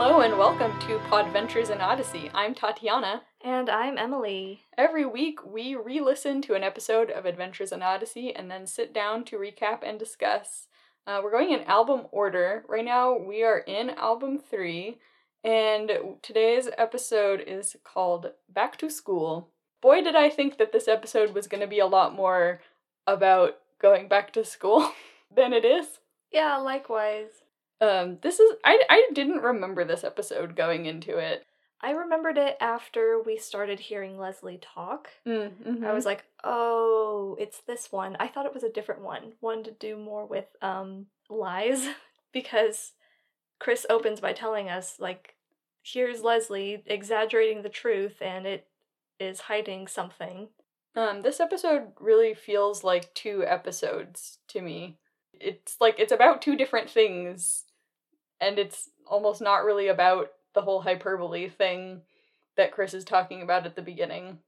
Hello and welcome to Podventures in Odyssey. I'm Tatiana. And I'm Emily. Every week we re listen to an episode of Adventures in Odyssey and then sit down to recap and discuss. Uh, we're going in album order. Right now we are in album three, and today's episode is called Back to School. Boy, did I think that this episode was going to be a lot more about going back to school than it is. Yeah, likewise. Um, this is I I didn't remember this episode going into it. I remembered it after we started hearing Leslie talk. Mm, mhm. I was like, "Oh, it's this one." I thought it was a different one, one to do more with um lies because Chris opens by telling us like, "Here's Leslie exaggerating the truth and it is hiding something." Um, this episode really feels like two episodes to me. It's like it's about two different things, and it's almost not really about the whole hyperbole thing that Chris is talking about at the beginning.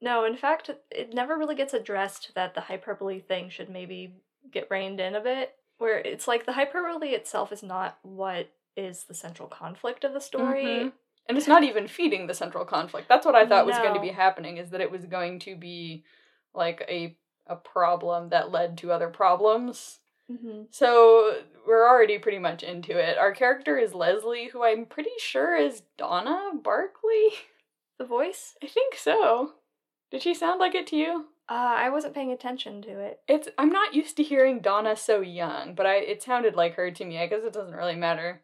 No, in fact, it never really gets addressed that the hyperbole thing should maybe get reined in a bit. Where it's like the hyperbole itself is not what is the central conflict of the story. Mhm. And it's not even feeding the central conflict. That's what I thought was going to be happening is that it was going to be like a a problem that led to other problems. Mm-hmm. So we're already pretty much into it. Our character is Leslie, who I'm pretty sure is Donna Barkley. The voice? I think so. Did she sound like it to you? Uh, I wasn't paying attention to it. It's I'm not used to hearing Donna so young, but I it sounded like her to me. I guess it doesn't really matter.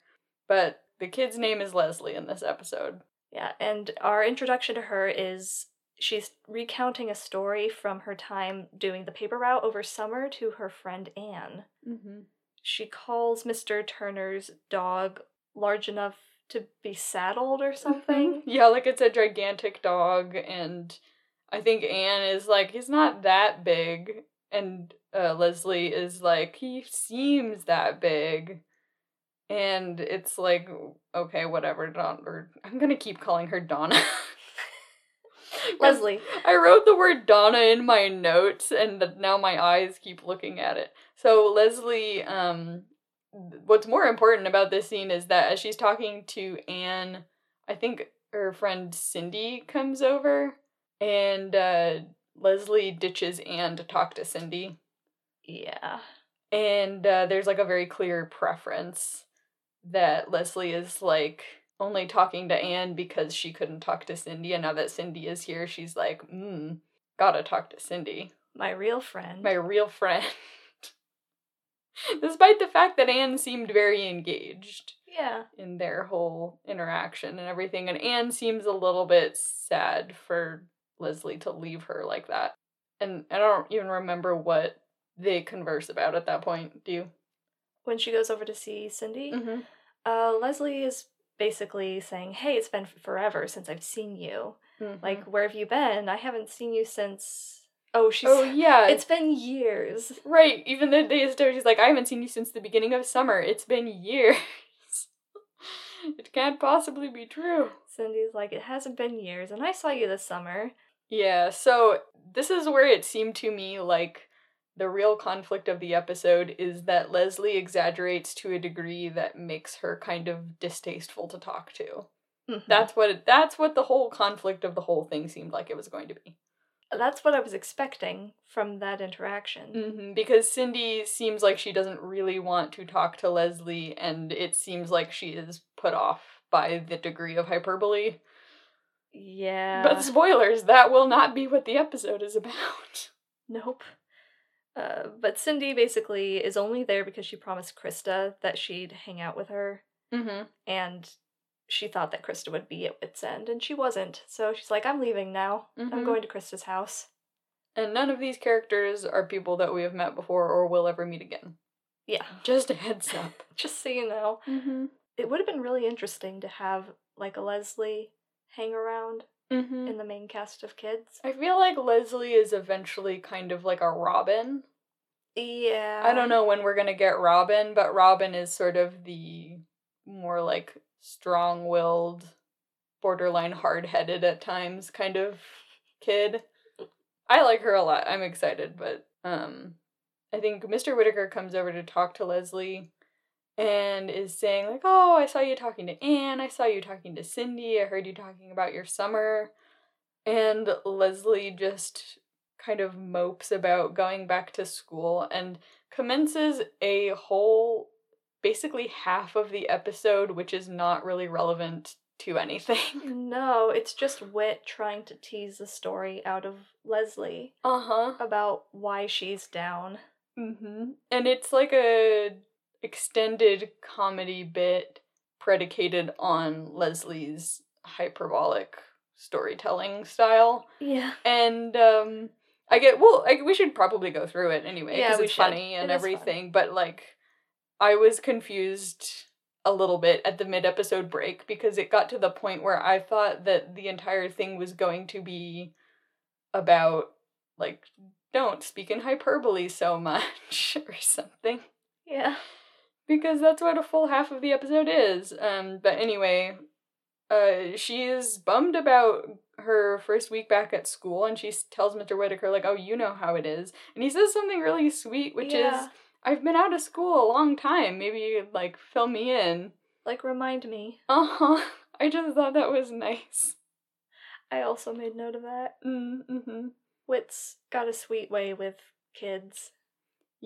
But the kid's name is Leslie in this episode. Yeah, and our introduction to her is she's recounting a story from her time doing the paper route over summer to her friend Anne. Mm-hmm. She calls Mr. Turner's dog large enough to be saddled or something. yeah, like it's a gigantic dog, and I think Anne is like, he's not that big, and uh, Leslie is like, he seems that big, and it's like, okay, whatever, Don. Or I'm gonna keep calling her Donna. Leslie. I wrote the word Donna in my notes, and th- now my eyes keep looking at it. So Leslie, um, what's more important about this scene is that as she's talking to Anne, I think her friend Cindy comes over, and uh, Leslie ditches Anne to talk to Cindy, Yeah. and uh, there's like a very clear preference that Leslie is like only talking to Anne because she couldn't talk to Cindy, and now that Cindy is here, she's like, hmm, gotta talk to Cindy, My real friend. my real friend. Despite the fact that Anne seemed very engaged yeah. in their whole interaction and everything, and Anne seems a little bit sad for Leslie to leave her like that. And I don't even remember what they converse about at that point. Do you? When she goes over to see Cindy, Mm-hmm. uh, Leslie is basically saying, Hey, it's been forever since I've seen you. Mm-hmm. Like, where have you been? I haven't seen you since. Oh, she's. oh yeah, It's been years. right. Even the day started, she's like, I haven't seen you since the beginning of summer. It's been years. it can't possibly be true. Cindy's like, it hasn't been years, and I saw you this summer. Yeah, so this is where it seemed to me like the real conflict of the episode is that Leslie exaggerates to a degree that makes her kind of distasteful to talk to. Mhm. That's what it, that's what the whole conflict of the whole thing seemed like it was going to be. That's what I was expecting from that interaction. hmm Because Cindy seems like she doesn't really want to talk to Leslie, and it seems like she is put off by the degree of hyperbole. Yeah. But spoilers, that will not be what the episode is about. Nope. Uh, but Cindy basically is only there because she promised Krista that she'd hang out with her, Mm-hmm. and she thought that Krista would be at Whit's End, and she wasn't. So she's like, I'm leaving now. Mhm. I'm going to Krista's house. And none of these characters are people that we have met before or will ever meet again. Yeah. Just a heads up. Just so you know. Mm-hmm. It would have been really interesting to have, like, a Leslie hang around Mm-hmm. in the main cast of kids. I feel like Leslie is eventually kind of like a Robin. Yeah. I don't know when we're gonna get Robin, but Robin is sort of the more like strong willed, borderline hard headed at times kind of kid. I like her a lot. I'm excited, but um I think Mr. Whittaker comes over to talk to Leslie and is saying like, "Oh, I saw you talking to Anne. I saw you talking to Cindy. I heard you talking about your summer." And Leslie just kind of mopes about going back to school and commences a whole basically half of the episode which is not really relevant to anything. No, it's just Whit trying to tease the story out of Leslie Uh-huh. about why she's down. Mm-hmm. And it's like a extended comedy bit predicated on Leslie's hyperbolic storytelling style. Yeah. And um I get well, I, we should probably go through it anyway because we it's funny and It is fun. everything, but like I was confused a little bit at the mid episode break because it got to the point where I thought that the entire thing was going to be about like don't speak in hyperbole so much or something Yeah. Because that's what a full half of the episode is. Um, but anyway, uh, she is bummed about her first week back at school, and she tells Mr. Whittaker like, "Oh, you know how it is," and he says something really sweet, which Yeah. is, "I've been out of school a long time. Maybe you'd like fill me in." Like, remind me. Uh huh. I just thought that was nice. I also made note of that. Mm-hmm. Whit's got a sweet way with kids.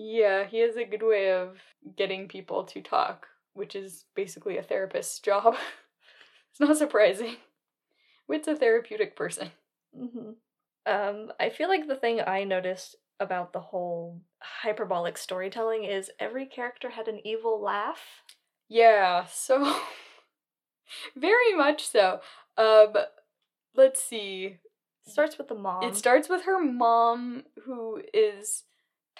Yeah, he has a good way of getting people to talk, which is basically a therapist's job. it's not surprising. Whit's a therapeutic person. hmm Um, I feel like the thing I noticed about the whole hyperbolic storytelling is every character had an evil laugh. Yeah, so very much so. Um let's see. Starts with the mom. It starts with her mom who is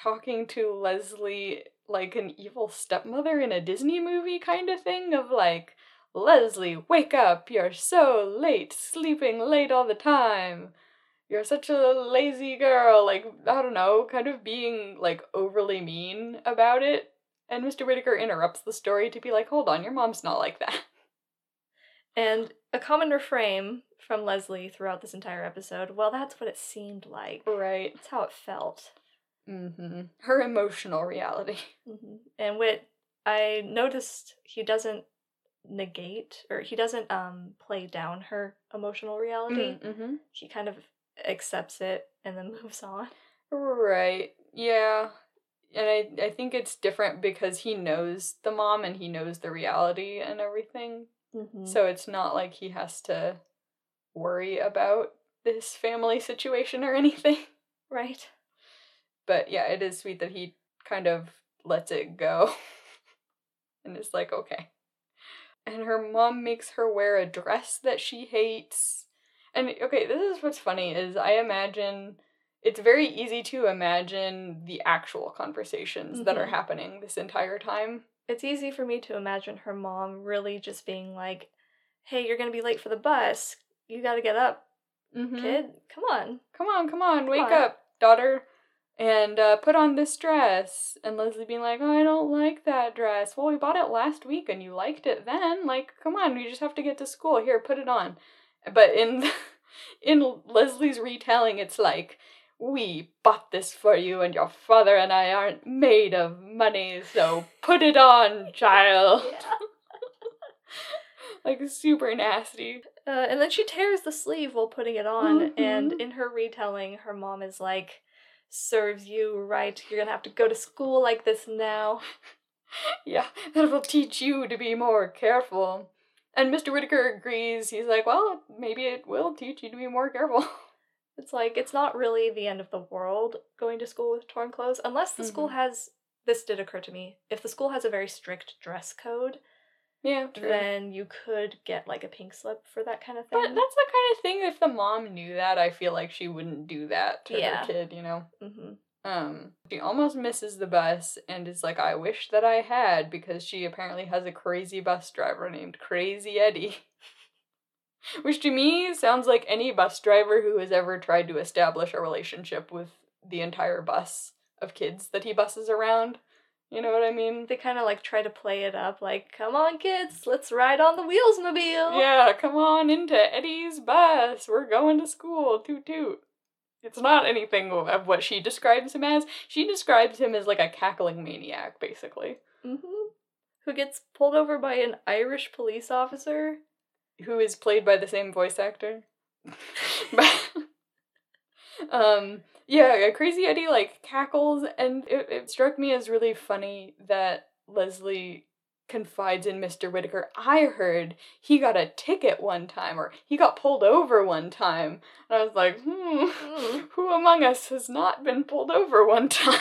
talking to Leslie like an evil stepmother in a Disney movie kind of thing of like Leslie, wake up. You're so late, sleeping late all the time. You're such a lazy girl. Like, I don't know, kind of being like overly mean about it. And Mr. Whittaker interrupts the story to be like, hold on, your mom's not like that. and a common refrain from Leslie throughout this entire episode. Well, that's what it seemed like. Right. That's how it felt. Mm-hmm. Her emotional reality. hmm And Whit, I noticed he doesn't negate or he doesn't um play down her emotional reality. Mm-hmm. He kind of accepts it and then moves on. Right. Yeah. And I, I think it's different because he knows the mom and he knows the reality and everything. Mm-hmm. So it's not like he has to worry about this family situation or anything. right. But yeah, it is sweet that he kind of lets it go and is like, okay. And her mom makes her wear a dress that she hates. And okay, this is what's funny is I imagine it's very easy to imagine the actual conversations that are Mhm. happening this entire time. It's easy for me to imagine her mom really just being like, "Hey, you're going to be late for the bus. You got to get up, Mm-hmm. kid. Come on." Come on, come on, wake on. up, daughter. And uh, put on this dress. And Leslie being like, oh, I don't like that dress. Well, we bought it last week and you liked it then. Like, come on, you just have to get to school. Here, put it on. But in in Leslie's retelling, it's like, we bought this for you, and your father and I aren't made of money, so put it on, child. like, super nasty. Uh, and then she tears the sleeve while putting it on, and Mhm. in her retelling, her mom is like, "Serves you right. You're gonna have to go to school like this now." Yeah, that will teach you to be more careful. And Mr. Whittaker agrees. He's like, well, maybe it will teach you to be more careful. It's like it's not really the end of the world going to school with torn clothes, unless the school Mhm. has. This did occur to me. If the school has a very strict dress code, yeah, true. then you could get like a pink slip for that kind of thing. but that's the kind of thing, if the mom knew that, I feel like she wouldn't do that to Yeah. her kid, you know? hmm Um, she almost misses the bus and is like, I wish that I had, because she apparently has a crazy bus driver named Crazy Eddie. Which to me sounds like any bus driver who has ever tried to establish a relationship with the entire bus of kids that he buses around. You know what I mean? They kind of like try to play it up, like, "Come on, kids, let's ride on the wheelsmobile." Yeah, come on into Eddie's bus. We're going to school. Toot toot. It's not anything of what she describes him as. She describes him as like a cackling maniac, basically. hmm who gets pulled over by an Irish police officer. Who is played by the same voice actor. Um yeah, Crazy Eddie like cackles and it, it struck me as really funny that Leslie confides in Mr. Whittaker. I heard he got a ticket one time or he got pulled over one time. And I was like, hmm, Hmm. who among us has not been pulled over one time?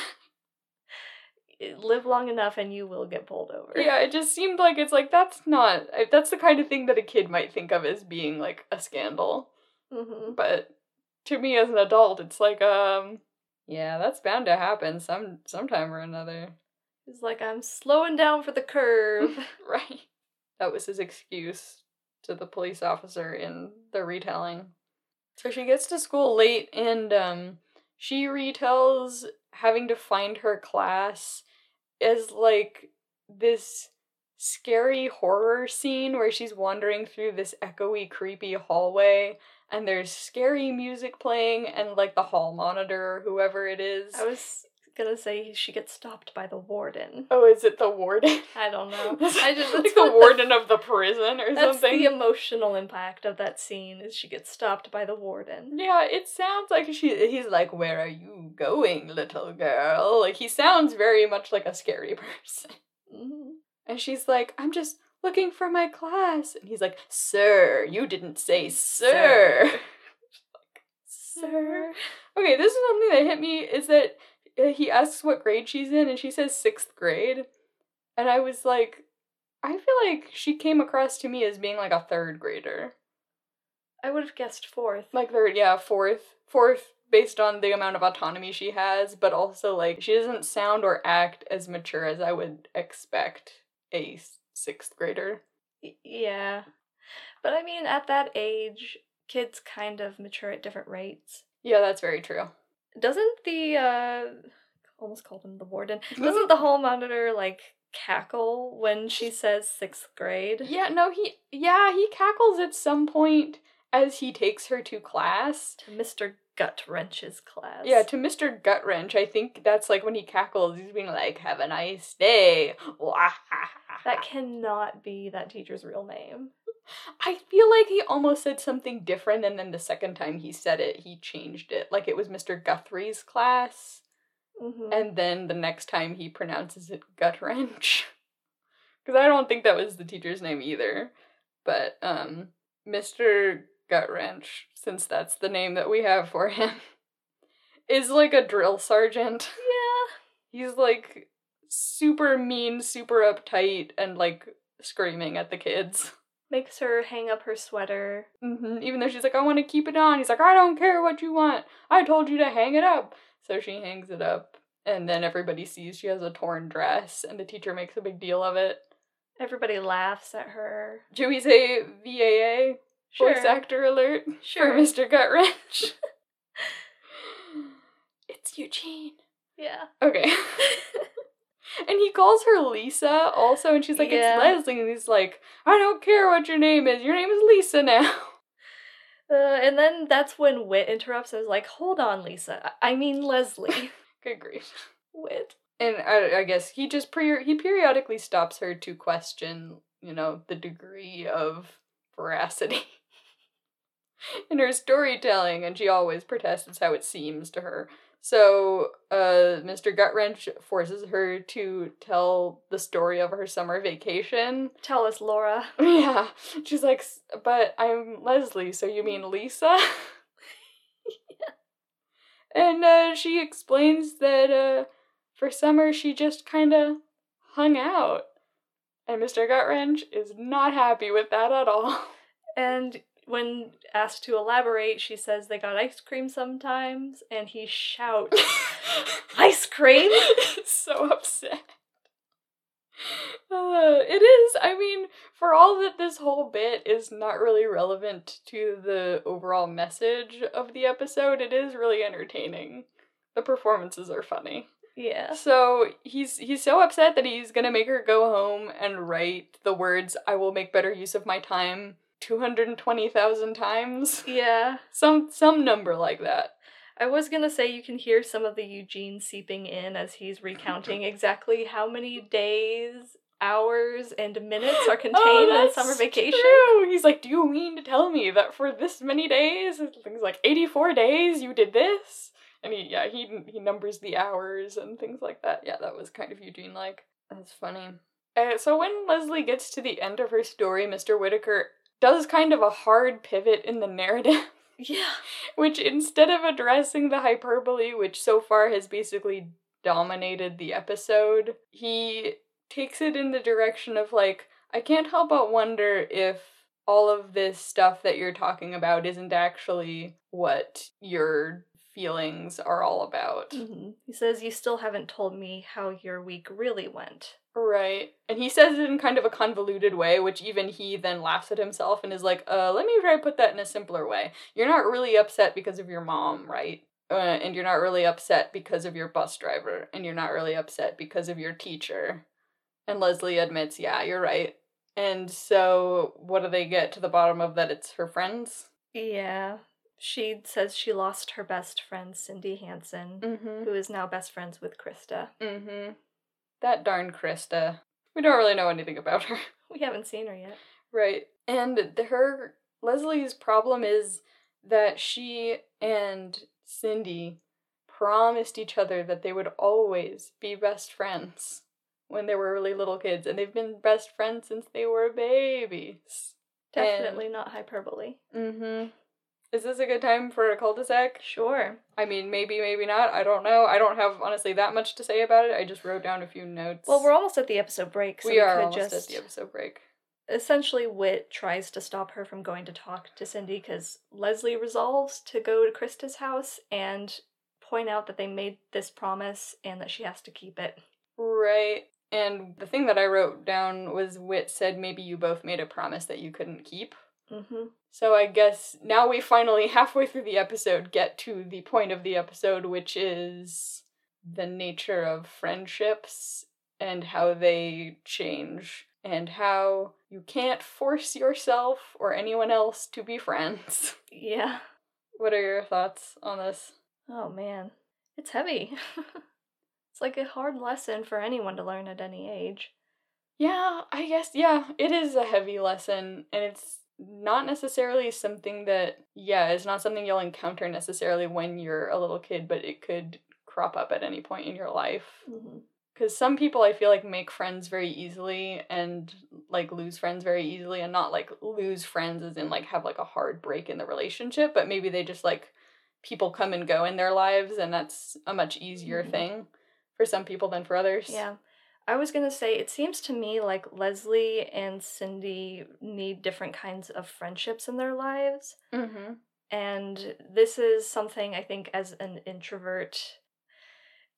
Live long enough and you will get pulled over. yeah, it just seemed like it's like that's not that's the kind of thing that a kid might think of as being like a scandal. hmm But to me as an adult, it's like um yeah, that's bound to happen some sometime or another. He's like, I'm slowing down for the curve. right. That was his excuse to the police officer in the retelling. So she gets to school late and um she retells having to find her class as like this scary horror scene where she's wandering through this echoey creepy hallway and there's scary music playing and like the hall monitor or whoever it is. I was gonna say she gets stopped by the warden. Oh, is it the warden? I don't know. I just like the warden of the prison or That's something. the emotional impact of that scene is she gets stopped by the warden. Yeah, it sounds like she. He's like, "Where are you going, little girl?" Like he sounds very much like a scary person. hmm And she's like, "I'm just looking for my class," and he's like, "Sir, you didn't say sir." Sir. Okay, this is something that hit me is that uh, he asks what grade she's in, and she says sixth grade, and I was like, I feel like she came across to me as being like a third grader. I would have guessed fourth. like third yeah fourth fourth based on the amount of autonomy she has but also like she doesn't sound or act as mature as i would expect a sixth grader yeah. But I mean, at that age, kids kind of mature at different rates. yeah that's very true Doesn't the, uh, almost called him the warden, doesn't the hall monitor, like, cackle when she says sixth grade? yeah no he yeah he cackles at some point as he takes her to class To Mr. Gut Wrench's class. yeah to mr gut wrench i think that's like when he cackles he's being like have a nice day That cannot be that teacher's real name. I feel like he almost said something different, and then the second time he said it, he changed it. Like it was Mr. Guthrie's class, Mm-hmm. and then the next time he pronounces it gut wrench. Because I don't think that was the teacher's name either. But, um, Mr. Gut Wrench, since that's the name that we have for him, is like a drill sergeant. yeah. He's like super mean, super uptight, and like screaming at the kids. Makes her hang up her sweater. hmm Even though she's like, I want to keep it on. He's like, I don't care what you want. I told you to hang it up. So she hangs it up. And then everybody sees she has a torn dress, and the teacher makes a big deal of it. Everybody laughs at her. Should we say VAA? Voice actor alert Sure. for Mr. Gut Wrench. it's Eugene. Yeah. Okay. and he calls her Lisa also, and she's like, Yeah. it's Leslie. And he's like, I don't care what your name is. Your name is Lisa now. Uh, and then that's when Whit interrupts. I was like, hold on, Lisa. I I mean Leslie. Good grief. Whit. And I, I guess he just pre- he periodically stops her to question, you know, the degree of veracity in her storytelling, and she always protests how it seems to her. So, uh, Mr. Gutwrench forces her to tell the story of her summer vacation. Tell us, Laura. Yeah, she's like, "S- but I'm Leslie, so you mean Lisa? And uh, she explains that uh, for summer she just kind of hung out. And Mr. Gutwrench is not happy with that at all. And when asked to elaborate, she says they got ice cream sometimes, and he shouts, Ice cream? So upset. Uh, it is. I mean, for all that this whole bit is not really relevant to the overall message of the episode, it is really entertaining. The performances are funny. Yeah. So he's he's so upset that he's gonna make her go home and write the words "I will make better use of my time" two hundred and twenty thousand times. Yeah. Some some number like that. I was gonna say you can hear some of the Eugene seeping in as he's recounting exactly how many days hours and minutes are contained oh, in summer vacation. True. He's like, Do you mean to tell me that for this many days, things like 84 days, you did this? And he, yeah, he he numbers the hours and things like that. Yeah, that was kind of Eugene like. That's funny. Uh, so when Leslie gets to the end of her story, Mr. Whittaker does kind of a hard pivot in the narrative. Yeah. which instead of addressing the hyperbole, which so far has basically dominated the episode, he takes it in the direction of like, I can't help but wonder if all of this stuff that you're talking about isn't actually what your feelings are all about. Mm-hmm. He says, You still haven't told me how your week really went. Right. And he says it in kind of a convoluted way, which even he then laughs at himself and is like, uh, let me try to put that in a simpler way. You're not really upset because of your mom, right? Uh, and you're not really upset because of your bus driver. And you're not really upset because of your teacher. And Leslie admits, yeah, you're right. And so, what do they get to the bottom of that? It's her friends? Yeah. She says she lost her best friend, Cindy Hansen, Mm-hmm. who is now best friends with Krista. Mm-hmm. That darn Krista. We don't really know anything about her. We haven't seen her yet. Right. And the- her Leslie's problem is that she and Cindy promised each other that they would always be best friends when they were really little kids, and they've been best friends since they were babies. Definitely not hyperbole. Mm-hmm. Is this a good time for a cul-de-sac? Sure. I mean, maybe, maybe not. I don't know. I don't have honestly that much to say about it. I just wrote down a few notes. Well, we're almost at the episode break, so we we, are could almost just at the episode break. essentially Whit tries to stop her from going to talk to Cindy because Leslie resolves to go to Krista's house and point out that they made this promise and that she has to keep it. Right. And the thing that I wrote down was Whit said maybe you both made a promise that you couldn't keep. Mm-hmm. So I guess now we finally, halfway through the episode, get to the point of the episode, which is the nature of friendships and how they change, and how you can't force yourself or anyone else to be friends. Yeah. What are your thoughts on this? Oh man, it's heavy. it's like a hard lesson for anyone to learn at any age. Yeah, I guess, yeah, it is a heavy lesson, and it's not necessarily something that, yeah, it's not something you'll encounter necessarily when you're a little kid, but it could crop up at any point in your life. Mm-hmm. Because some people I feel like make friends very easily and like lose friends very easily, and not like lose friends as in like have like a hard break in the relationship, but maybe they just like people come and go in their lives, and that's a much easier Mhm. thing for some people than for others. Yeah. I was gonna say, it seems to me like Leslie and Cindy need different kinds of friendships in their lives. Mm-hmm. And this is something I think as an introvert,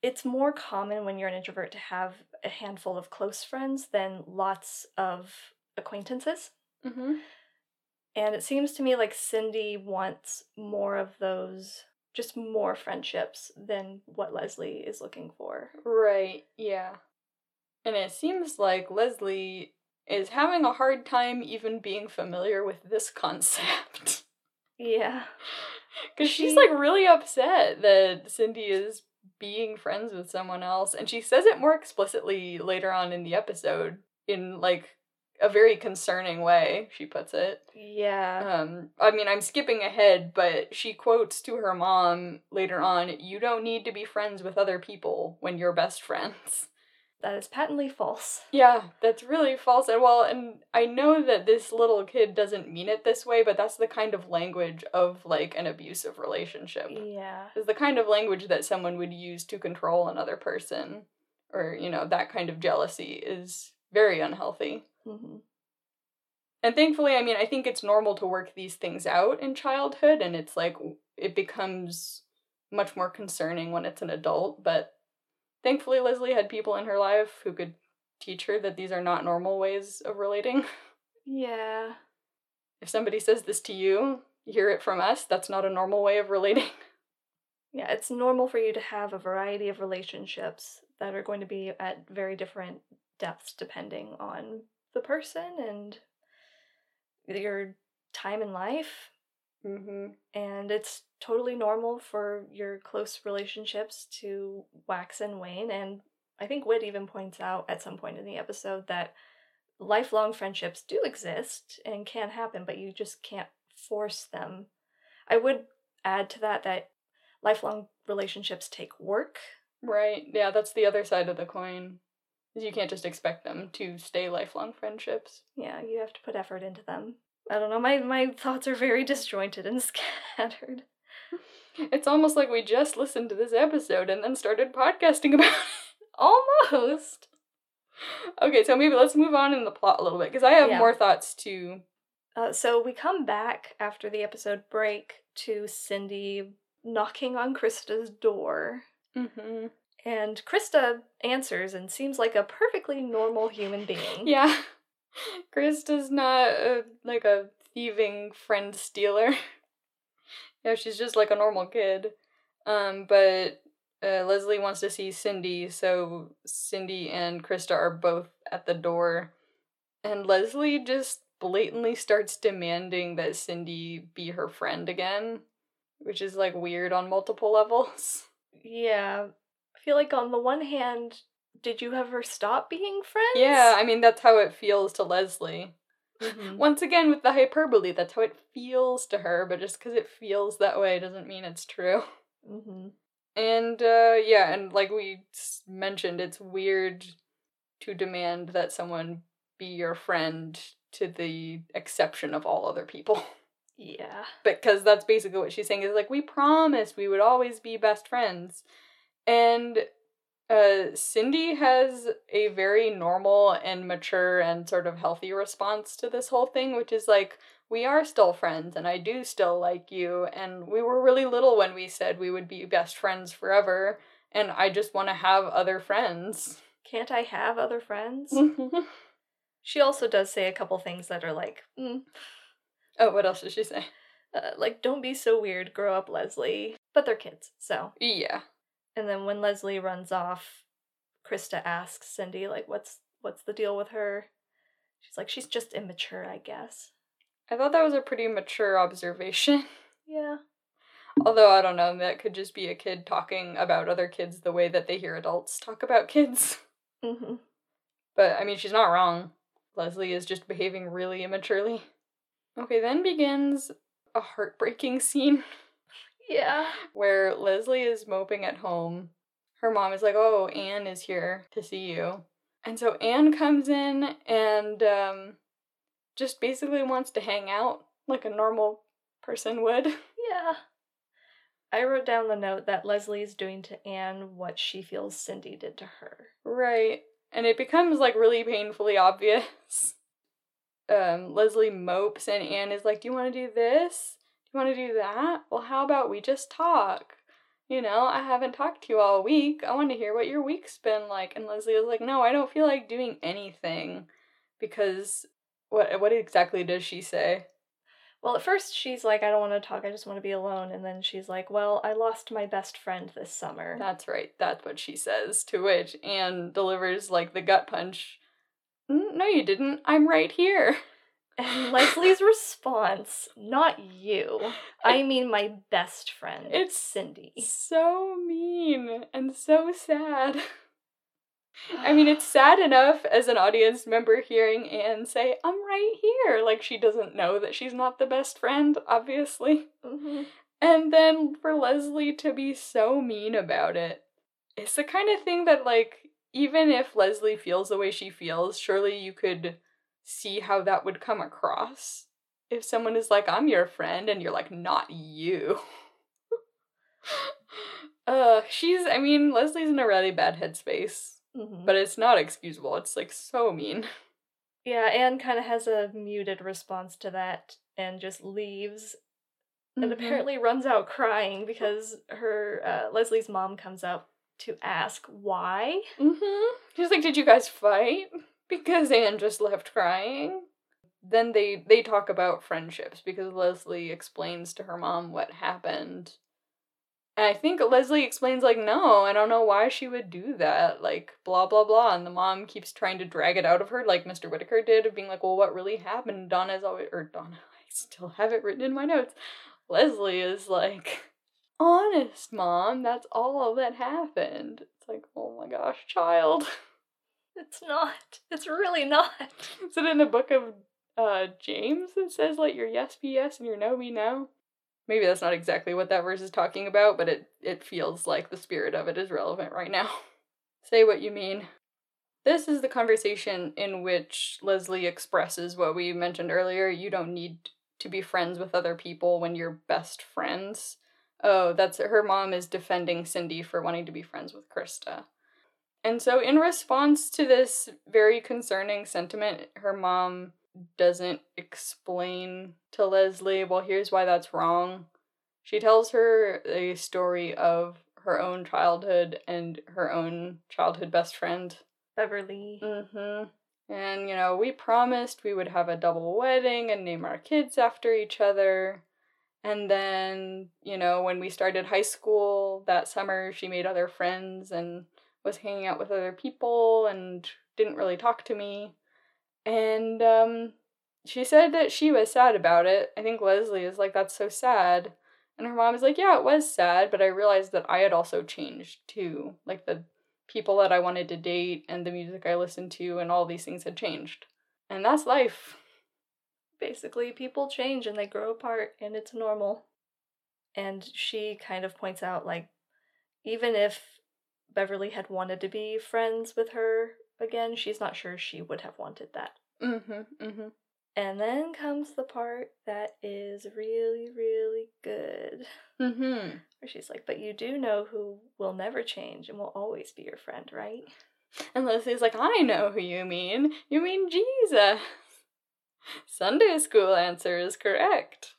it's more common when you're an introvert to have a handful of close friends than lots of acquaintances. Mm-hmm. And it seems to me like Cindy wants more of those, just more friendships than what Leslie is looking for. Right, yeah. And it seems like Leslie is having a hard time even being familiar with this concept. Yeah. Because she's like really upset that Cindy is being friends with someone else. And she says it more explicitly later on in the episode in like a very concerning way, she puts it. Yeah. Um, I mean, I'm skipping ahead, but she quotes to her mom later on, You don't need to be friends with other people when you're best friends. That is patently false. Yeah, that's really false. And well, and I know that this little kid doesn't mean it this way, but that's the kind of language of like an abusive relationship. Yeah. Is the kind of language that someone would use to control another person or, you know, that kind of jealousy is very unhealthy. hmm And thankfully, I mean, I think it's normal to work these things out in childhood, and it's like it becomes much more concerning when it's an adult. But thankfully, Leslie had people in her life who could teach her that these are not normal ways of relating. Yeah. if somebody says this to you, you hear it from us, that's not a normal way of relating. Yeah, it's normal for you to have a variety of relationships that are going to be at very different depths depending on the person and your time in life. Mm-hmm. And it's totally normal for your close relationships to wax and wane. And I think Whit even points out at some point in the episode that lifelong friendships do exist and can happen, but you just can't force them. I would add to that that lifelong relationships take work. Right. Yeah, that's the other side of the coin. You can't just expect them to stay lifelong friendships. Yeah, you have to put effort into them. I don't know, my my thoughts are very disjointed and scattered. It's almost like we just listened to this episode and then started podcasting about it. Almost. Okay, so maybe let's move on in the plot a little bit because I have Yeah. more thoughts too. Uh, so we come back after the episode break to Cindy knocking on Krista's door. Mm-hmm. And Krista answers and seems like a perfectly normal human being. Yeah. Krista's not a, like a thieving friend stealer. yeah, she's just like a normal kid. Um, but uh, Leslie wants to see Cindy, so Cindy and Krista are both at the door. And Leslie just blatantly starts demanding that Cindy be her friend again, which is like weird on multiple levels. Yeah. I feel like on the one hand, did you ever stop being friends? Yeah, I mean, that's how it feels to Leslie. Mhm. Once again, with the hyperbole, that's how it feels to her, but just because it feels that way doesn't mean it's true. Mhm. And, uh, yeah, and like we mentioned, it's weird to demand that someone be your friend to the exception of all other people. Yeah. because that's basically what she's saying is like, we promised we would always be best friends. And uh, Cindy has a very normal and mature and sort of healthy response to this whole thing, which is like, we are still friends and I do still like you. And we were really little when we said we would be best friends forever. And I just want to have other friends. Can't I have other friends? She also does say a couple things that are like, mm, oh, what else did she say? uh, like, don't be so weird, grow up, Leslie. But they're kids, so. Yeah. And then when Leslie runs off, Krista asks Cindy, like, what's what's the deal with her? She's like, she's just immature, I guess. I thought that was a pretty mature observation. Yeah. Although I don't know, that could just be a kid talking about other kids the way that they hear adults talk about kids. Mm-hmm. But I mean, she's not wrong. Leslie is just behaving really immaturely. Okay, then begins a heartbreaking scene Yeah. where Leslie is moping at home. Her mom is like, "Oh, Anne is here to see you," and so Anne comes in and um, just basically wants to hang out like a normal person would. Yeah. I wrote down the note that Leslie is doing to Anne what she feels Cindy did to her. Right. And it becomes like really painfully obvious. Um, Leslie mopes and Anne is like, Do you want to do this? You want to do that? Well, how about we just talk? You know, I haven't talked to you all week. I want to hear what your week's been like. And Leslie is like, No, I don't feel like doing anything. Because what what exactly does she say? Well, at first she's like, I don't want to talk, I just want to be alone. And then she's like, Well, I lost my best friend this summer. That's right. That's what she says. To which Anne delivers like the gut punch. "Mm, No, you didn't. I'm right here. And Leslie's response, not you. I mean my best friend. It's Cindy. so mean and so sad. I mean, it's sad enough as an audience member hearing Anne say, I'm right here. Like, she doesn't know that she's not the best friend, obviously. Mhm. And then for Leslie to be so mean about it. It's the kind of thing that, like, even if Leslie feels the way she feels, surely you could see how that would come across. If someone is like, I'm your friend, and you're like, not you. uh, she's, I mean, Leslie's in a really bad headspace, Mhm. but it's not excusable. It's like so mean. Yeah, Anne kind of has a muted response to that and just leaves and Mhm. apparently runs out crying because her uh, Leslie's mom comes up to ask why. Mm-hmm. She's like, "Did you guys fight?" Because Anne just left crying. Then they they talk about friendships because Leslie explains to her mom what happened. And I think Leslie explains like, "No, I don't know why she would do that." Like blah blah blah, and the mom keeps trying to drag it out of her, like Mr. Whittaker did, of being like, "Well, what really happened?" Donna's always or Donna. I still have it written in my notes. Leslie is like, honest, mom. That's all that happened. It's like, oh my gosh, child. It's not. It's really not. Is it in the book of uh, James that says, let your yes be yes and your no be no? Maybe that's not exactly what that verse is talking about, but it, it feels like the spirit of it is relevant right now. Say what you mean. This is the conversation in which Leslie expresses what we mentioned earlier. You don't need to be friends with other people when you're best friends. Oh, that's her mom is defending Cindy for wanting to be friends with Krista. And so, in response to this very concerning sentiment, her mom doesn't explain to Leslie, well, here's why that's wrong. She tells her a story of her own childhood and her own childhood best friend, Beverly. Mm-hmm. And, you know, we promised we would have a double wedding and name our kids after each other. And then, you know, when we started high school that summer, she made other friends and was hanging out with other people and didn't really talk to me. And um, she said that she was sad about it. I think Leslie is like, that's so sad. And her mom is like, yeah, it was sad, but I realized that I had also changed too. Like the people that I wanted to date and the music I listened to and all these things had changed. And that's life. Basically, people change and they grow apart, and it's normal. And she kind of points out, like, even if Beverly had wanted to be friends with her again, she's not sure she would have wanted that. Mm-hmm. Mm-hmm. And then comes the part that is really, really good. Mm-hmm. Where she's like, But you do know who will never change and will always be your friend, right? And Leslie's like, I know who you mean. You mean Jesus. Sunday school answer is correct.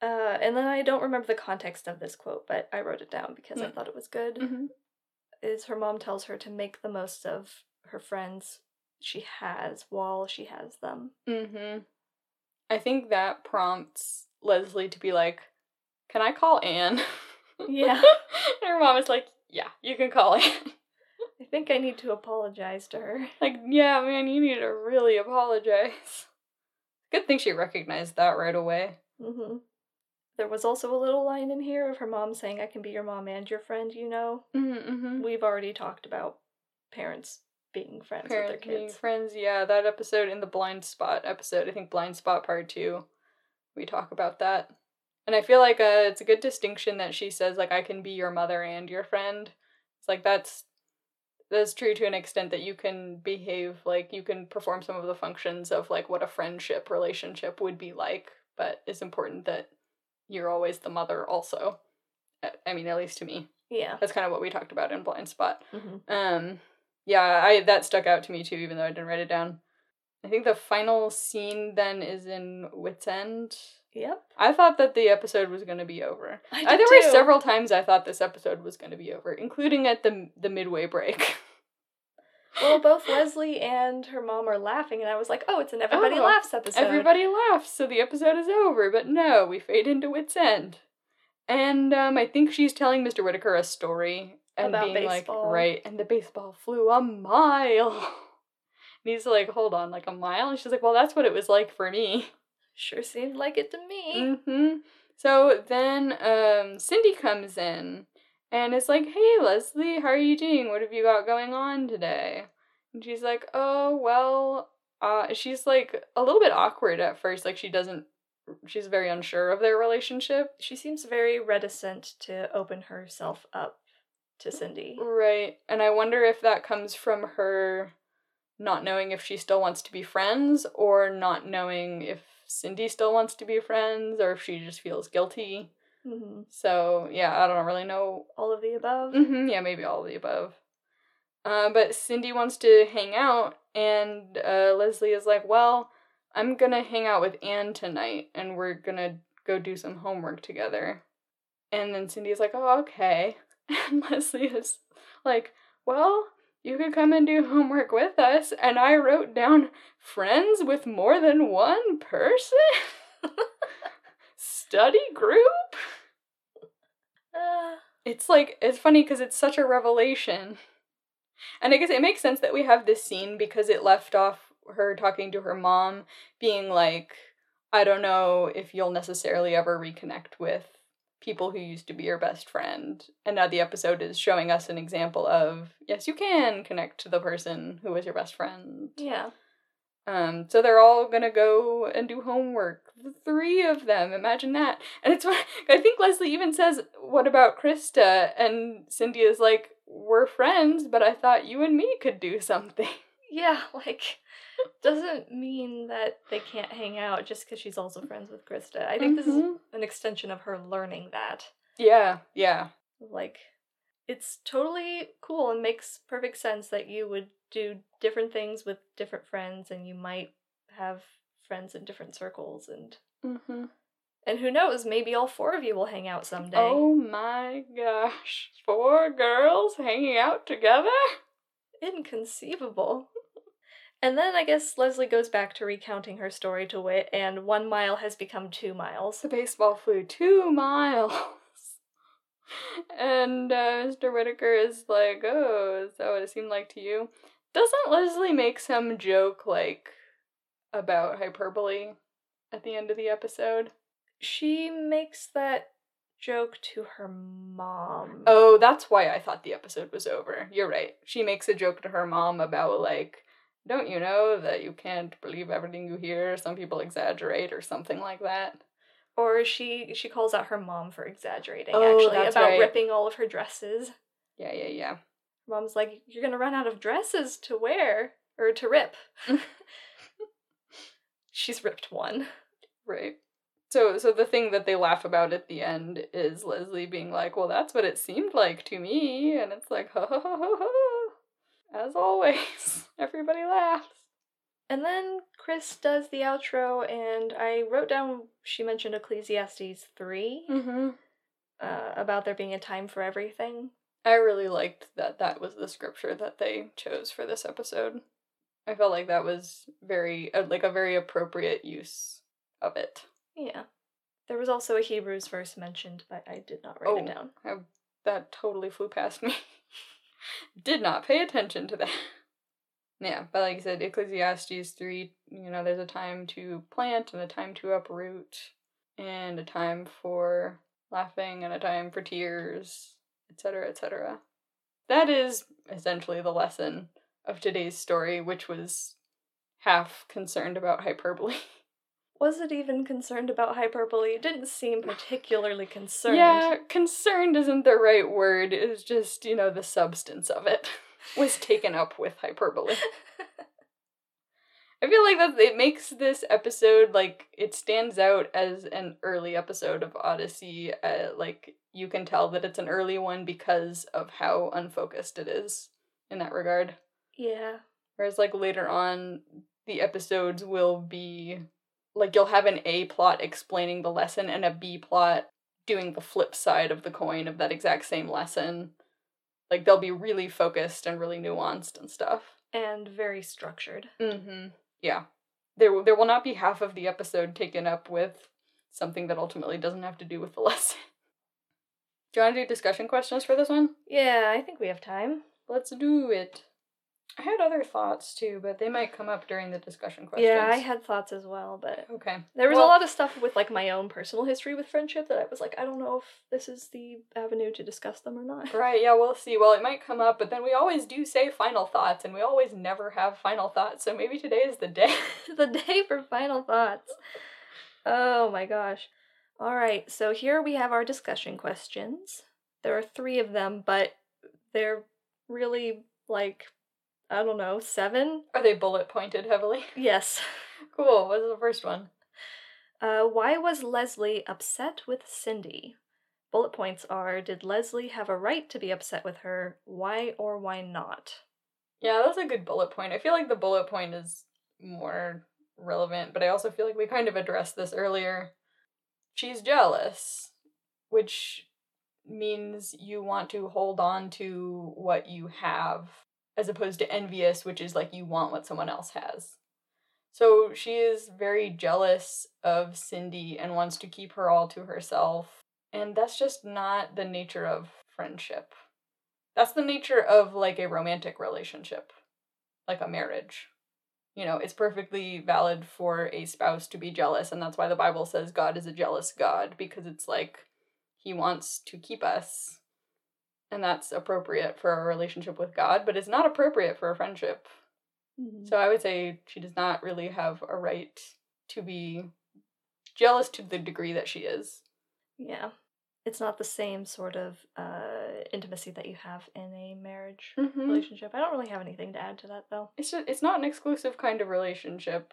Uh, and then I don't remember the context of this quote, but I wrote it down because mm. I thought it was good. Mm-hmm. Is her mom tells her to make the most of her friends she has while she has them. Mm-hmm. I think that prompts Leslie to be like, Can I call Anne? Yeah. and her mom is like, Yeah, you can call Anne. I think I need to apologize to her. Like, yeah, man, you need to really apologize. Good thing she recognized that right away. Mm-hmm. There was also a little line in here of her mom saying, I can be your mom and your friend, you know? Mm-hmm. We've already talked about parents being friends parents with their kids. Being friends, yeah. That episode in the blind spot episode, I think blind spot part two, we talk about that. And I feel like uh, it's a good distinction that she says like I can be your mother and your friend. It's like that's that's true to an extent that you can behave like you can perform some of the functions of like what a friendship relationship would be like, but it's important that you're always the mother also. I mean, at least to me. Yeah. That's kind of what we talked about in Blind Spot. Mm-hmm. Um yeah, I that stuck out to me too, even though I didn't write it down. I think the final scene then is in Whit's End. Yep. I thought that the episode was going to be over. I did there too. were several times I thought this episode was going to be over, including at the the midway break. Well, both Leslie and her mom are laughing, and I was like, oh, it's an Everybody Oh, Laughs episode. Everybody laughs, so the episode is over. But no, we fade into Whit's End, and um, I think she's telling Mr. Whittaker a story and About being baseball. like, right, and the baseball flew a mile. And he's like, hold on, like a mile? And she's like, well, that's what it was like for me. Sure seemed like it to me. hmm So then um, Cindy comes in and it's like, hey, Leslie, how are you doing? What have you got going on today? And she's like, oh, well, uh, she's like a little bit awkward at first. Like, she doesn't, she's very unsure of their relationship. She seems very reticent to open herself up to Cindy. Right. And I wonder if that comes from her not knowing if she still wants to be friends or not knowing if Cindy still wants to be friends or if she just feels guilty. Hmm So, yeah, I don't really know. All of the above. hmm yeah, maybe all of the above. Uh, but Cindy wants to hang out, and uh, Leslie is like, Well, I'm gonna hang out with Anne tonight, and we're gonna go do some homework together. And then Cindy's like, Oh, okay. And Leslie is like, Well, you could come and do homework with us. And I wrote down friends with more than one person? Study group? Uh, It's like it's funny because it's such a revelation. And I guess it makes sense that we have this scene because it left off her talking to her mom, being like, I don't know if you'll necessarily ever reconnect with people who used to be your best friend. And now the episode is showing us an example of yes, you can connect to the person who was your best friend. Yeah. Um, so they're all gonna go and do homework. The three of them, imagine that. And it's I think Leslie even says, What about Krista? And Cindy is like, We're friends, but I thought you and me could do something. Yeah, like doesn't mean that they can't hang out just because she's also friends with Krista. I think this is Mhm. an extension of her learning that. Yeah, yeah. Like, it's totally cool and makes perfect sense that you would do different things with different friends and you might have friends in different circles and Mm-hmm. and who knows maybe all four of you will hang out someday Oh my gosh. Four girls hanging out together? inconceivable and then i guess leslie goes back to recounting her story to Whit and one mile has become two miles The baseball flew two miles. And uh, Mr. Whittaker is like, oh, is that what it seemed like to you? Doesn't Leslie make some joke, like, about hyperbole at the end of the episode? she makes that joke to her mom Oh, that's why I thought the episode was over. You're right. She makes a joke to her mom about, like, don't you know that you can't believe everything you hear? Some people exaggerate or something like that. or she she calls out her mom for exaggerating Oh, actually about right. ripping all of her dresses Yeah, yeah, yeah. Mom's like you're gonna run out of dresses to wear or to rip she's ripped one Right. So so the thing that they laugh about at the end is Leslie being like, "Well, that's what it seemed like to me." And it's like, "Ha ha ha ha ha." As always, everybody laughs. and then chris does the outro and i wrote down she mentioned ecclesiastes 3 Mhm. uh, about there being a time for everything I really liked that that was the scripture that they chose for this episode. I felt like that was very uh, like a very appropriate use of it. yeah there was also a hebrews verse mentioned but i did not write it Oh. down I, that totally flew past me. Did not pay attention to that. Yeah, but like I said, Ecclesiastes 3, you know, there's a time to plant and a time to uproot, and a time for laughing and a time for tears, etc., etc. That is essentially the lesson of today's story, which was half concerned about hyperbole. was it even concerned about hyperbole it didn't seem particularly concerned Yeah, concerned isn't the right word. It was just, you know, the substance of it was taken up with hyperbole. I feel like that it makes this episode like it stands out as an early episode of Odyssey. Uh, like you can tell that it's an early one because of how unfocused it is in that regard. yeah Whereas like later on, the episodes will be like you'll have an A plot explaining the lesson and a B plot doing the flip side of the coin of that exact same lesson. Like they'll be really focused and really nuanced and stuff. and very structured Mm-hmm. Yeah. There there will not be half of the episode taken up with something that ultimately doesn't have to do with the lesson. Do you want to do discussion questions for this one? yeah i think we have time Let's do it. I had other thoughts too, but they might come up during the discussion questions. Yeah, I had thoughts as well, but Okay. there was Well- a lot of stuff with like my own personal history with friendship that I was like, I don't know if this is the avenue to discuss them or not. Right, yeah, we'll see. Well, it might come up, but then we always do say final thoughts, and we always never have final thoughts, so maybe today is the day. the day for final thoughts. Oh my gosh. All right, so here we have our discussion questions. There are three of them, but they're really like, I don't know, seven? Are they bullet pointed heavily? Yes. Cool, what's the first one? Uh, why was Leslie upset with Cindy? Bullet points are Did Leslie have a right to be upset with her? Why or why not? Yeah, that's a good bullet point. I feel like the bullet point is more relevant, but I also feel like we kind of addressed this earlier. She's jealous, which means you want to hold on to what you have, as opposed to envious, which is like you want what someone else has. So she is very jealous of Cindy and wants to keep her all to herself. And that's just not the nature of friendship. That's the nature of like a romantic relationship, like a marriage. You know, it's perfectly valid for a spouse to be jealous, and that's why the Bible says God is a jealous God, because it's like he wants to keep us. And that's appropriate for a relationship with God, but it's not appropriate for a friendship. Mhm. So I would say she does not really have a right to be jealous to the degree that she is. yeah. It's not the same sort of uh, intimacy that you have in a marriage Mm-hmm. relationship. I don't really have anything to add to that though. It's just, it's not an exclusive kind of relationship.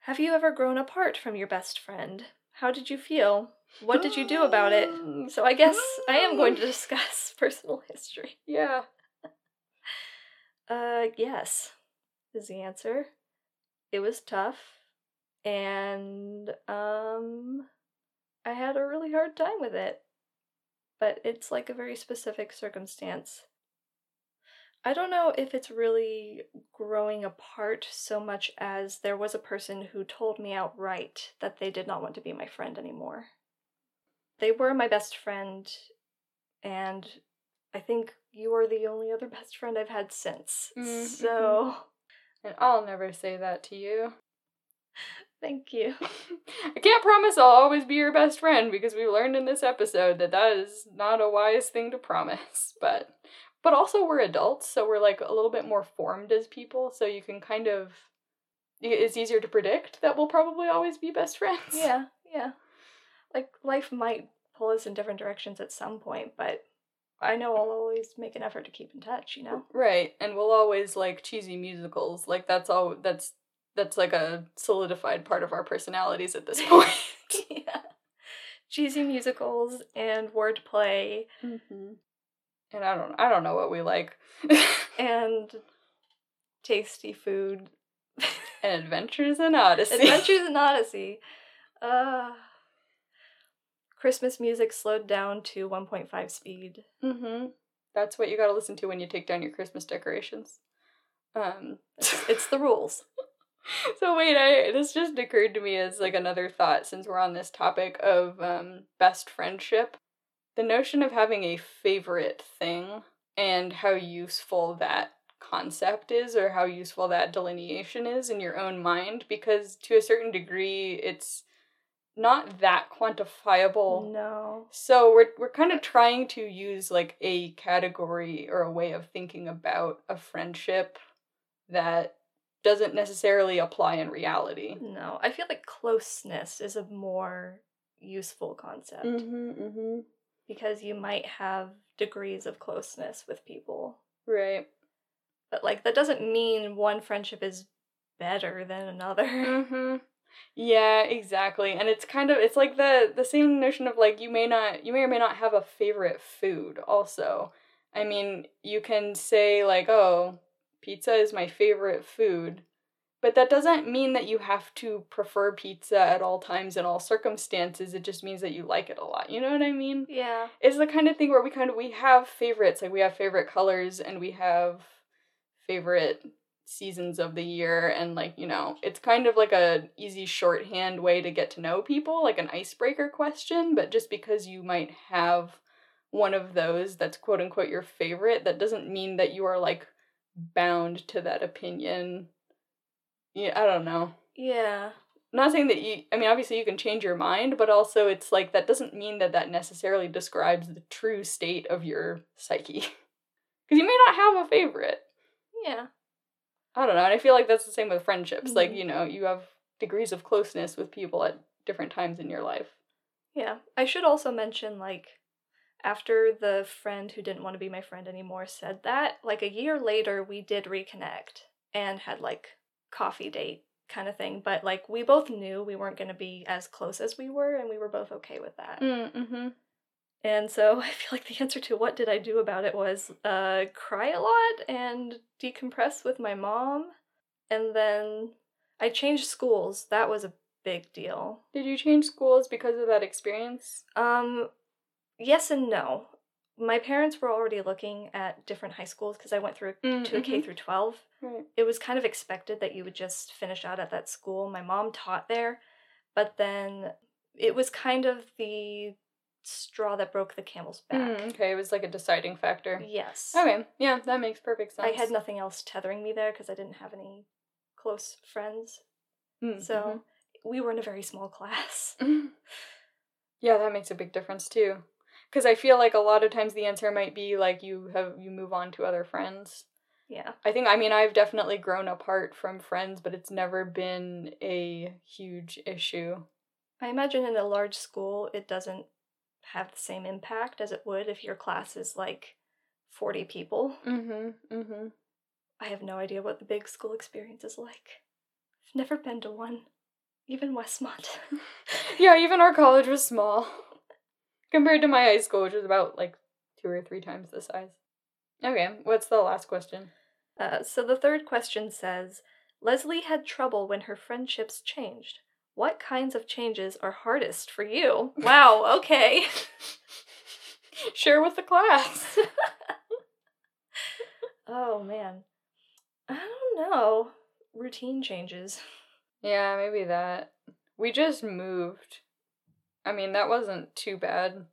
Have you ever grown apart from your best friend? How did you feel? What did you do about it? So I guess I am going to discuss personal history. Yeah. Uh, yes, is the answer. It was tough, and um, I had a really hard time with it. But it's like a very specific circumstance. I don't know if it's really growing apart so much as there was a person who told me outright that they did not want to be my friend anymore. They were my best friend, and I think you are the only other best friend I've had since. Mm, So, And I'll never say that to you. thank you. I can't promise I'll always be your best friend because we learned in this episode that that is not a wise thing to promise. But but also we're adults, so we're like a little bit more formed as people, so you can kind of it's easier to predict that we'll probably always be best friends. Yeah, yeah. Like, life might pull us in different directions at some point, but I know I'll always make an effort to keep in touch, you know? Right, and we'll always like cheesy musicals. Like that's all that's that's like a solidified part of our personalities at this point. yeah. Cheesy musicals and wordplay mm-hmm. And I don't I don't know what we like. and tasty food. and Adventures in Odyssey. Adventures in Odyssey. Uh, Christmas music slowed down to 1.5 speed. mm-hmm. That's what you gotta listen to when you take down your Christmas decorations. Um It's the rules. so wait, I this just occurred to me as like another thought since we're on this topic of um best friendship. The notion of having a favorite thing and how useful that concept is or how useful that delineation is in your own mind because to a certain degree it's not that quantifiable. No. So we're we're kind of trying to use like a category or a way of thinking about a friendship that doesn't necessarily apply in reality. No. I feel like closeness is a more useful concept mm-hmm. Because you might have degrees of closeness with people. Right. But, like, that doesn't mean one friendship is better than another. Mm-hmm. Yeah, exactly. And it's kind of it's like the the same notion of like you may not you may or may not have a favorite food also. I mean, you can say like, "Oh, pizza is my favorite food." But that doesn't mean that you have to prefer pizza at all times in all circumstances. It just means that you like it a lot. You know what I mean? Yeah. It's the kind of thing where we kind of we have favorites, like we have favorite colors and we have favorite seasons of the year and like, you know, it's kind of like a easy shorthand way to get to know people, like an icebreaker question, but just because you might have one of those that's quote unquote your favorite, that doesn't mean that you are like bound to that opinion. Yeah, I don't know Yeah. not saying that you i mean obviously you can change your mind but also it's like that doesn't mean that that necessarily describes the true state of your psyche because you may not have a favorite Yeah. i don't know and i feel like that's the same with friendships like Mhm. you know you have degrees of closeness with people at different times in your life Yeah. I should also mention, like, after the friend who didn't want to be my friend anymore said that, like, a year later, we did reconnect and had, like, coffee date kind of thing. But, like, we both knew we weren't going to be as close as we were, and we were both okay with that. mm-hmm And so I feel like the answer to what did I do about it was uh, cry a lot and decompress with my mom. And then I changed schools. That was a big deal. did you change schools because of that experience Um, yes and no. My parents were already looking at different high schools because I went through to a K through 12. right It was kind of expected that you would just finish out at that school. My mom taught there, but then it was kind of the straw that broke the camel's back. Mm, okay it was like a deciding factor Yes. okay yeah that makes perfect sense I had nothing else tethering me there because I didn't have any close friends. Mm, So mhm. we were in a very small class. yeah, that makes a big difference too. Because I feel like a lot of times the answer might be like you have you move on to other friends. Yeah. I think I mean I've definitely grown apart from friends, but it's never been a huge issue. I imagine in a large school it doesn't have the same impact as it would if your class is like 40 people. Mhm. Mhm. I have no idea what the big school experience is like. I've never been to one. Even Westmont. yeah, even our college was small compared to my high school, which was about like two or three times the size. Okay, what's the last question? Uh, so the third question says Leslie had trouble when her friendships changed. What kinds of changes are hardest for you? Wow, okay. Share with the class. oh man. I don't know. Routine changes. Yeah, maybe that. We just moved. I mean, that wasn't too bad.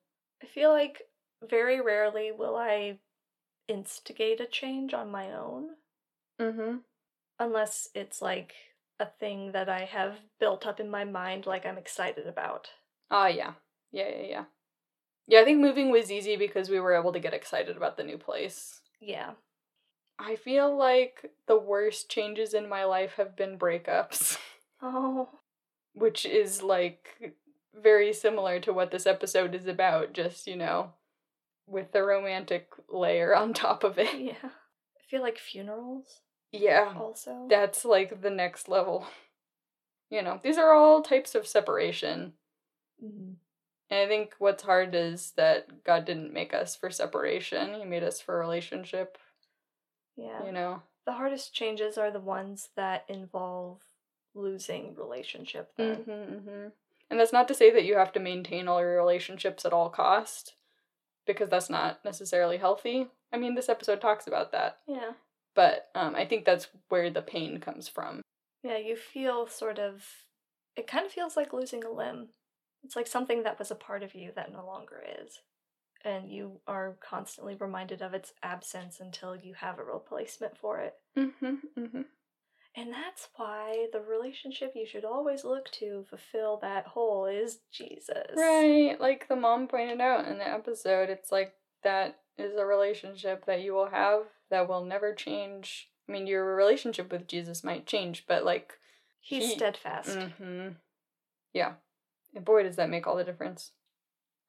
I feel like very rarely will I instigate a change on my own. Mm-hmm. Unless it's like a thing that I have built up in my mind, like I'm excited about. Ah, yeah. Yeah, yeah, yeah. Yeah, I think moving was easy because we were able to get excited about the new place. Yeah. I feel like the worst changes in my life have been breakups. Oh. Which is like very similar to what this episode is about, just, you know, with the romantic layer on top of it. Yeah. I feel like funerals Yeah. also. That's like the next level. You know, these are all types of separation. Mhm. And I think what's hard is that God didn't make us for separation. He made us for relationship, Yeah. you know. The hardest changes are the ones that involve losing relationship then. Mm-hmm, hmm And that's not to say that you have to maintain all your relationships at all cost, because that's not necessarily healthy. I mean, this episode talks about that, Yeah. but um, I think that's where the pain comes from. Yeah, you feel sort of it kind of feels like losing a limb. It's like something that was a part of you that no longer is. And you are constantly reminded of its absence until you have a replacement for it. Mm-hmm, mm-hmm. And that's why the relationship you should always look to fulfill that hole is Jesus. Right, like the mom pointed out in the episode, it's like that is a relationship that you will have that will never change. I mean, your relationship with Jesus might change, but like, He's He- steadfast. hmm yeah, and boy, does that make all the difference.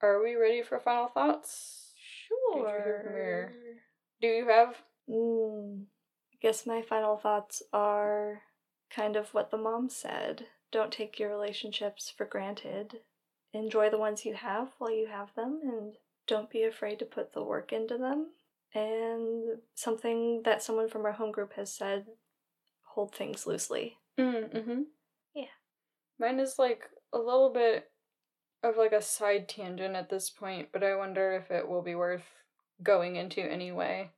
Are we ready for final thoughts? Did you hear from your- Sure. Do you have? Mm, guess my final thoughts are kind of what the mom said. Don't take your relationships for granted. Enjoy the ones you have while you have them, and don't be afraid to put the work into them. And something that someone from our home group has said hold things loosely. Mm-hmm. Yeah. Mine is like a little bit of like a side tangent at this point, but I wonder if it will be worth going into anyway.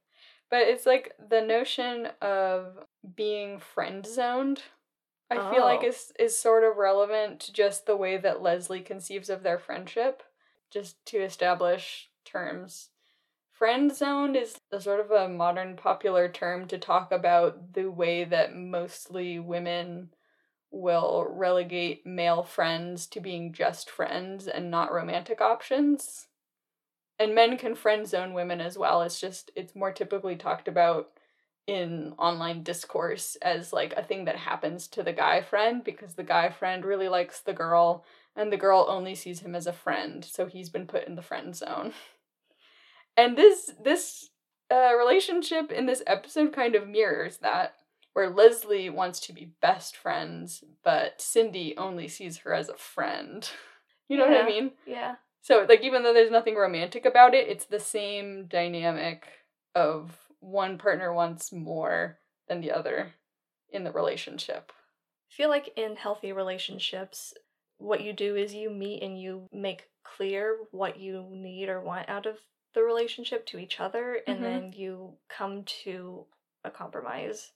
But it's like the notion of being friend zoned. I feel like Oh. is is sort of relevant to just the way that Leslie conceives of their friendship, just to establish terms. Friend zoned is a sort of a modern popular term to talk about the way that mostly women will relegate male friends to being just friends and not romantic options. And men can friend zone women as well. It's just it's more typically talked about in online discourse as like a thing that happens to the guy friend because the guy friend really likes the girl and the girl only sees him as a friend, so he's been put in the friend zone. And this this uh, relationship in this episode kind of mirrors that, where Leslie wants to be best friends, but Cindy only sees her as a friend. You know what I mean? Yeah. So, like, even though there's nothing romantic about it, it's the same dynamic of one partner wants more than the other in the relationship. I feel like in healthy relationships, what you do is you meet and you make clear what you need or want out of the relationship to each other, and Mhm. then you come to a compromise,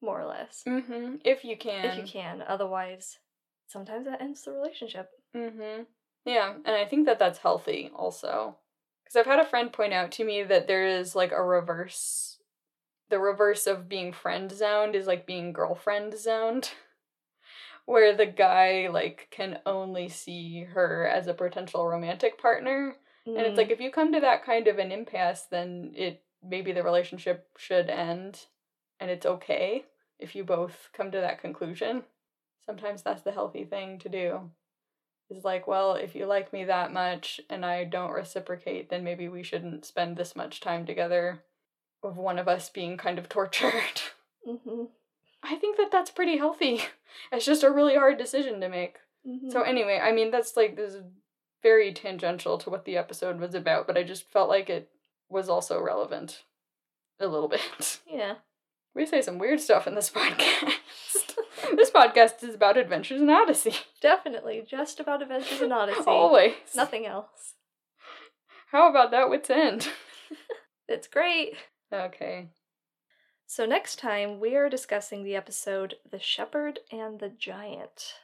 more or less, Mm-hmm. If you can. if you can. Otherwise, sometimes that ends the relationship. Mm-hmm. Yeah, and I think that that's healthy also. Because I've had a friend point out to me that there is like a reverse. The reverse of being friend zoned is like being girlfriend zoned. Where the guy like can only see her as a potential romantic partner And it's mm. like if you come to that kind of an impasse, then it maybe the relationship should end and it's okay if you both come to that conclusion. Sometimes that's the healthy thing to do. Is like, well, if you like me that much and I don't reciprocate, then maybe we shouldn't spend this much time together of one of us being kind of tortured. Mm-hmm. I think that that's pretty healthy. It's just a really hard decision to make. Mm-hmm. So anyway, I mean that's like this is very tangential to what the episode was about, but I just felt like it was also relevant a little bit. yeah. We say some weird stuff in this podcast. this podcast is about adventures in Odyssey. Definitely. Just about Adventures in Odyssey. Always. Nothing else. How about that Whit's End? It's great. Okay. So, next time we are discussing the episode The Shepherd and the Giant.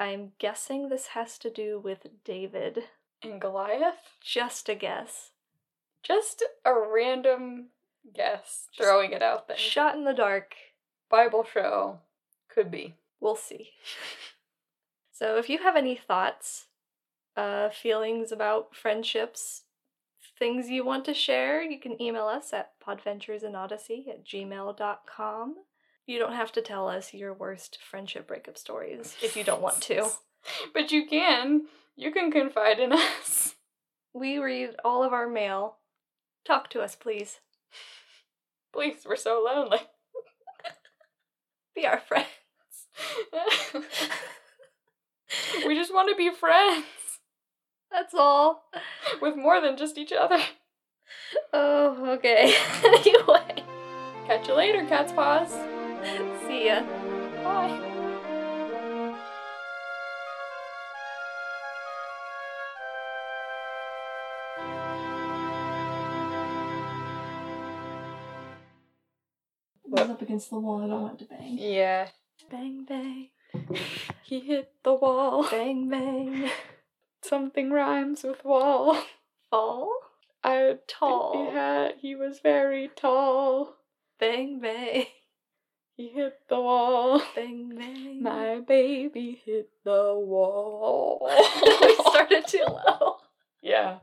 I'm guessing this has to do with David. And Goliath? Just a guess. Just a random guess. Throwing it out there. Shot in the dark. Bible show. Could be. We'll see. so, if you have any thoughts, uh, feelings about friendships, things you want to share, you can email us at podventuresinodyssey at gmail.com. You don't have to tell us your worst friendship breakup stories if you don't want to. But you can. You can confide in us. We read all of our mail. Talk to us, please. Please, we're so lonely. Be our friend. We just want to be friends That's all. with more than just each other. Oh, okay. anyway, Catch you later, cat's paws. see ya. Bye. was up against the wall. I don't want to bang. Yeah. Bang, bang. He hit the wall. Bang, bang. Something rhymes with wall. Fall. I Tall. He had. He was very tall. Bang, bang. He hit the wall. Bang, bang. My baby hit the wall. we started too low. yeah.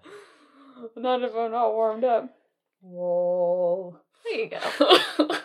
None of them all warmed up. Wall. There you go.